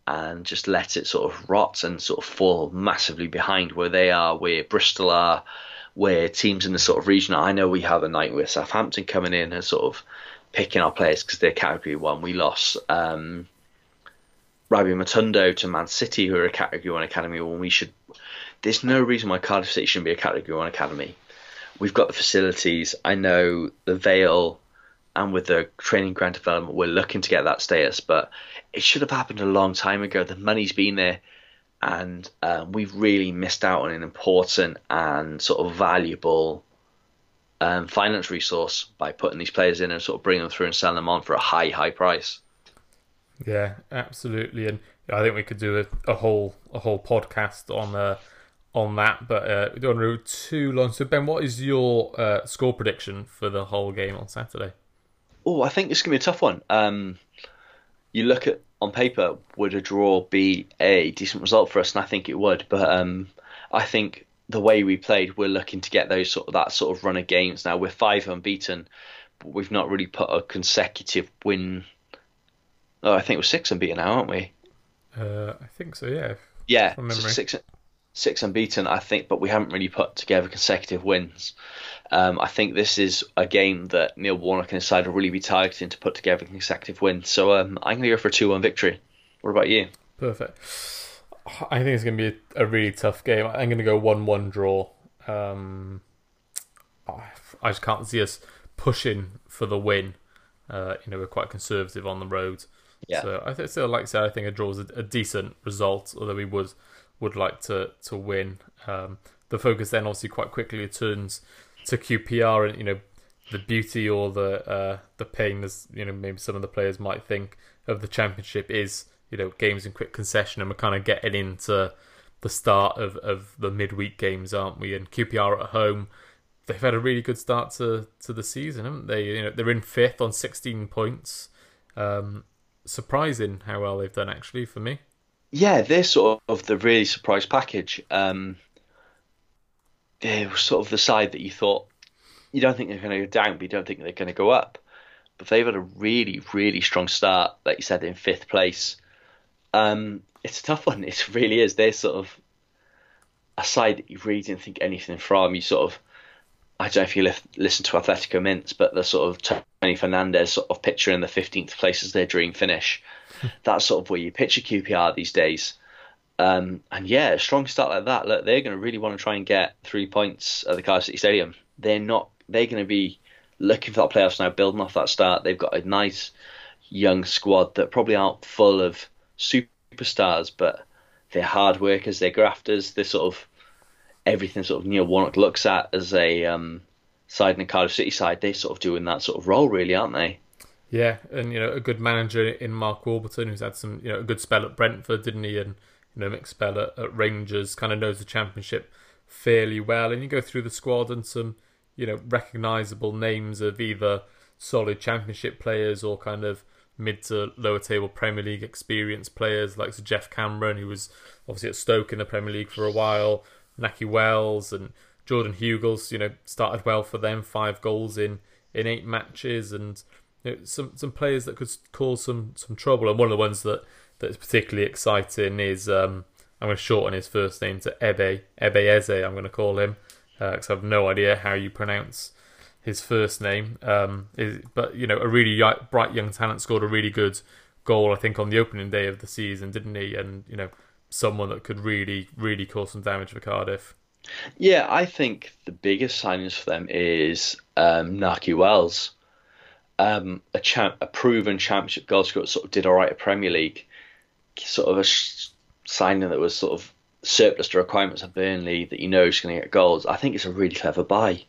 and just let it sort of rot and sort of fall massively behind where they are, where Bristol are, where teams in the sort of region. I know we have a night with Southampton coming in and sort of picking our players because they're category one. We lost um, Rabbi Matondo to Man City, who are a category one academy, when we should. There's no reason why Cardiff City shouldn't be a category one academy. We've got the facilities. I know the Vale and with the training grant development, we're looking to get that status, but it should have happened a long time ago. The money's been there, and uh, we've really missed out on an important and sort of valuable um, finance resource by putting these players in and sort of bringing them through and selling them on for a high, high price.
Yeah, absolutely, and I think we could do a, a whole a whole podcast on uh, on that, but uh, we don't want to too long. So, Ben, what is your uh, score prediction for the whole game on Saturday?
Oh, I think it's going to be a tough one. Um, you look at on paper, would a draw be a decent result for us? And I think it would. But um, I think the way we played, we're looking to get those sort of that sort of run of games. Now we're five unbeaten, but we've not really put a consecutive win. Oh, I think we're six unbeaten now, aren't we?
Uh, I think so. Yeah.
Yeah, so six six unbeaten, I think, but we haven't really put together consecutive wins. Um, I think this is a game that Neil Warnock and his side will really be targeting to put together a consecutive win. So um, I'm going to go for a 2 1 victory. What about you?
Perfect. I think it's going to be a, a really tough game. I'm going to go 1 1 draw. Um, I just can't see us pushing for the win. Uh, you know, we're quite conservative on the road. Yeah. So I th- still, like I said, I think a draw is a, a, decent result, although we would would like to to win. Um, the focus then obviously quite quickly turns to QPR and you know the beauty or the uh, the pain as you know maybe some of the players might think of the championship is you know games in quick concession and we're kind of getting into the start of, of the midweek games aren't we? And QPR at home they've had a really good start to, to the season haven't they? You know they're in fifth on 16 points. Um, surprising how well they've done actually for me.
Yeah they're sort of the really surprise package. Um, it was sort of the side that you thought you don't think they're going to go down, but you don't think they're going to go up. But they've had a really, really strong start, like you said, in fifth place. Um, it's a tough one. *laughs* It really is. They're sort of a side that you really didn't think anything from. You sort of, I don't know if you li- listen to Athletico Mince, but the sort of Tony Fernandes sort of picture in the 15th place as their dream finish. *laughs* That's sort of where you picture QPR these days. Um, and yeah, a strong start like that. Look, they're going to really want to try and get three points at the Cardiff City Stadium. They're not. They're going to be looking for that playoffs now, building off that start. They've got a nice young squad that probably aren't full of superstars, but they're hard workers. They're grafters. They're sort of everything sort of Neil Warnock looks at as a um, side in the Cardiff City side. They're sort of doing that sort of role, really, aren't they?
Yeah, and you know a good manager in Mark Warburton who's had some you know a good spell at Brentford, didn't he? And you know, mixed spell at, at Rangers, kind of knows the championship fairly well. And you go through the squad and some, you know, recognisable names of either solid championship players or kind of mid to lower table Premier League experienced players like Geoff Cameron, who was obviously at Stoke in the Premier League for a while, Nakhi Wells and Jordan Hugill, you know, started well for them, five goals in, in eight matches, and you know, some some players that could cause some some trouble. And one of the ones that that's particularly exciting is um, I'm going to shorten his first name to Ebe Ebeeze. I'm going to call him because uh, I have no idea how you pronounce his first name. Um, is, but you know, a really bright young talent scored a really good goal, I think, on the opening day of the season, didn't he? And you know, someone that could really, really cause some damage for Cardiff.
Yeah, I think the biggest signings for them is um, Nakhi Wells, um, a, champ, a proven championship goal scorer, sort of did all right at Premier League sort of a signing that was sort of surplus to requirements of Burnley that you know is going to get goals, I think it's a really clever buy.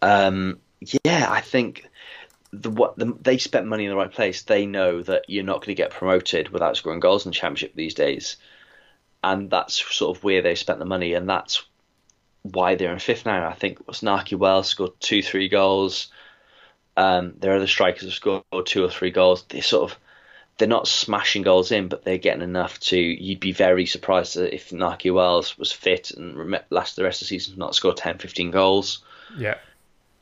Um, yeah, I think the what the, they spent money in the right place. They know that you're not going to get promoted without scoring goals in the championship these days, and that's sort of where they spent the money, and that's why they're in fifth now. I think Nakhi Wells scored two, three goals. Um, their other strikers have scored two or three goals. They sort of they're not smashing goals in, but they're getting enough to. You'd be very surprised if Nakhi Wells was fit and last the rest of the season, not score 10, 15 goals.
Yeah,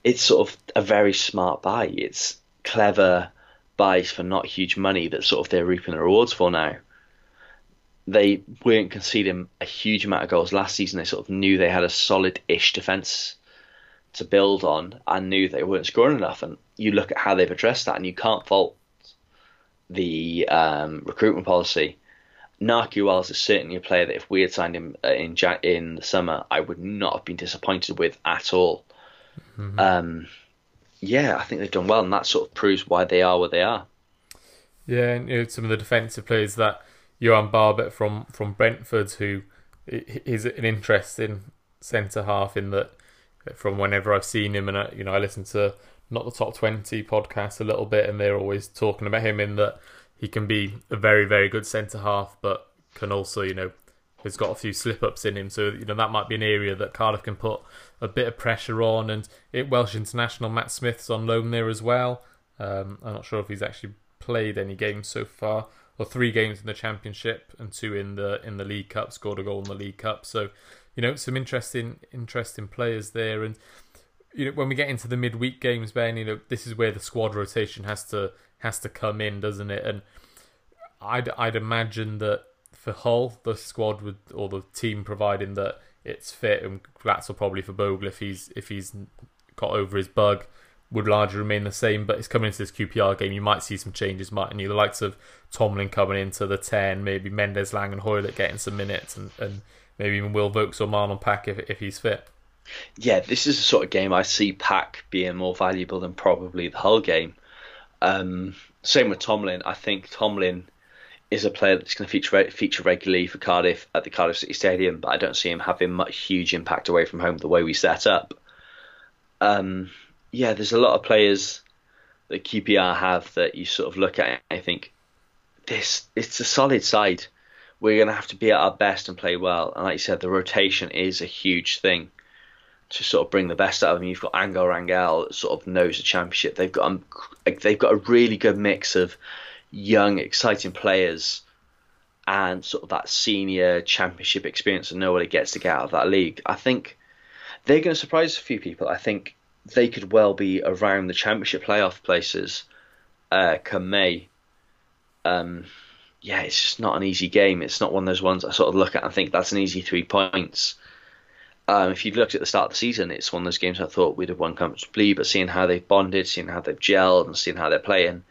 it's sort of a very smart buy. It's clever buys for not huge money that sort of they're reaping the rewards for now. they weren't conceding a huge amount of goals last season. They sort of knew they had a solid-ish defence to build on and knew they weren't scoring enough. And you look at how they've addressed that, and you can't fault the um, recruitment policy. Nakhi Wells is certainly a player that if we had signed him uh, in in the summer, I would not have been disappointed with at all. Mm-hmm. Um, yeah, I think they've done well, and that sort of proves why they are where they are.
Yeah, and you know, some of the defensive players that Yoann Barbet from from Brentford, who is an interesting centre half in that. From whenever I've seen him, and I, you know, I listen to not the top twenty podcast a little bit, and they're always talking about him in that he can be a very very good centre half, but can also you know has got a few slip ups in him. So you know that might be an area that Cardiff can put a bit of pressure on. And it, Welsh international Matt Smith's on loan there as well. Um, I'm not sure if he's actually played any games so far, or three games in the Championship and two in the in the League Cup. Scored a goal in the League Cup, so you know some interesting interesting players there. And you know when we get into the midweek games, Ben, you know this is where the squad rotation has to has to come in, doesn't it? And I'd I'd imagine that for Hull, the squad would or the team providing that it's fit, and Glatzel probably for Bogle if he's if he's got over his bug would largely remain the same, but it's coming into this QPR game. You might see some changes, mightn't you? The likes of Tomlin coming into the 10, maybe Mendez, Laing, and Hoilett getting some minutes, and, and maybe even Will Vaulks or Marlon Pack if, if he's fit.
Yeah, this is the sort of game I see Pack being more valuable than probably the whole game. Um, same with Tomlin. I think Tomlin is a player that's going to feature feature regularly for Cardiff at the Cardiff City Stadium, but I don't see him having much huge impact away from home the way we set up. Um, yeah, there's a lot of players that QPR have that you sort of look at. I think this it's a solid side. We're going to have to be at our best and play well. And like you said, the rotation is a huge thing to sort of bring the best out of them. You've got Angel Rangel that sort of knows the championship. They've got um, they've got a really good mix of young, exciting players and sort of that senior championship experience and know what it gets to get out of that league. I think they're going to surprise a few people. I think they could well be around the championship playoff places uh, come May. Um, yeah, it's just not an easy game. It's not one of those ones I sort of look at and think that's an easy three points. Um, if you've looked at the start of the season, it's one of those games I thought we'd have won comfortably, but seeing how they've bonded, seeing how they've gelled, and seeing how they're playing,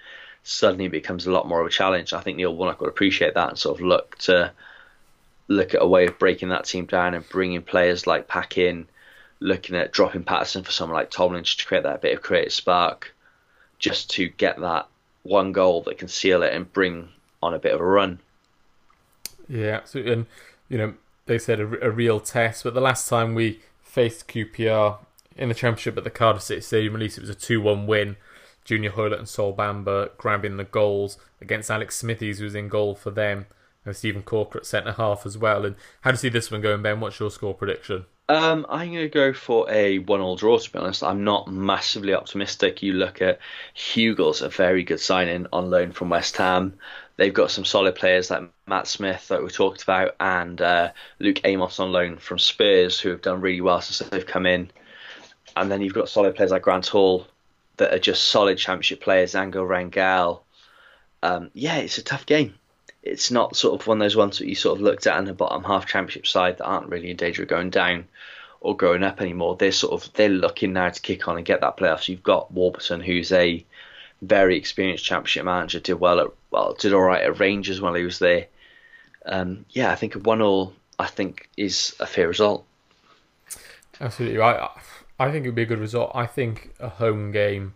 suddenly becomes a lot more of a challenge. I think Neil Warnock would appreciate that and sort of look to look at a way of breaking that team down and bringing players like Pack in, looking at dropping Paterson for someone like Tomlin to create that bit of creative spark, just to get that one goal that can seal it and bring on a bit of a run.
Yeah, absolutely. And you know, they said a, a real test, but the last time we faced QPR in the championship at the Cardiff City Stadium, at least it was a two-one win. Junior Hoilett and Sol Bamba grabbing the goals against Alex Smithies, who was in goal for them, and Steven Caulker at centre half as well. And how do you see this one going, Ben? What's your score prediction?
Um, I'm going to go for a one-all draw. To be honest, I'm not massively optimistic. You look at Hugill, a very good signing on loan from West Ham. They've got some solid players like Matt Smith that we talked about, and uh, Luke Amos on loan from Spurs, who have done really well since they've come in. And then you've got solid players like Grant Hall that are just solid Championship players. Angel Rangel. Um, yeah, it's a tough game it's not sort of one of those ones that you sort of looked at in the bottom half championship side that aren't really in danger of going down or growing up anymore. They're sort of they're looking now to kick on and get that playoff. So you've got Warburton, who's a very experienced championship manager, did well at well did all right at Rangers while he was there. Um, yeah, I think a one all I think is a fair result.
Absolutely right. I think it would be a good result. I think a home game.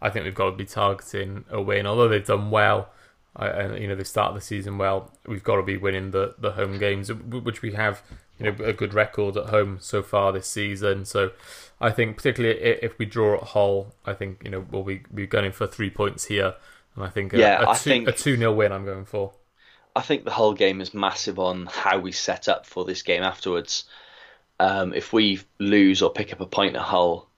I think we've got to be targeting a win. Although they've done well and you know they started the season well. We've got to be winning the, the home games, which we have you know a good record at home so far this season. So I think particularly if we draw at Hull, I think you know we'll be be going for three points here, and I think a, yeah, a, a two, think a two 0 win. I'm going for.
I think the whole game is massive on how we set up for this game afterwards. Um, if we lose or pick up a point at Hull,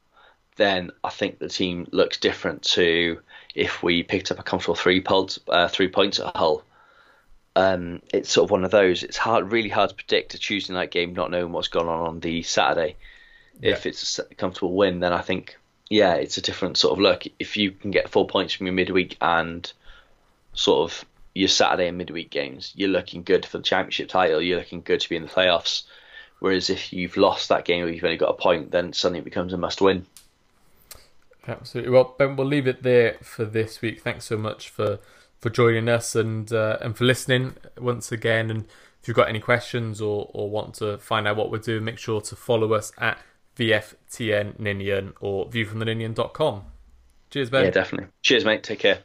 then I think the team looks different to if we picked up a comfortable three points, uh, three points at Hull. Um, it's sort of one of those. It's hard, really hard to predict a Tuesday night game, not knowing what's gone on on the Saturday. Yeah. If it's a comfortable win, then I think, yeah, it's a different sort of look. If you can get four points from your midweek and sort of your Saturday and midweek games, you're looking good for the championship title. You're looking good to be in the playoffs. Whereas if you've lost that game or you've only got a point, then suddenly it becomes a must win.
Absolutely. Well, Ben, we'll leave it there for this week. Thanks so much for, for joining us and uh, and for listening once again. And if you've got any questions or, or want to find out what we're doing, make sure to follow us at VFTN Ninian or viewfromtheninian.com. Cheers, Ben.
Yeah, definitely. Cheers, mate. Take care.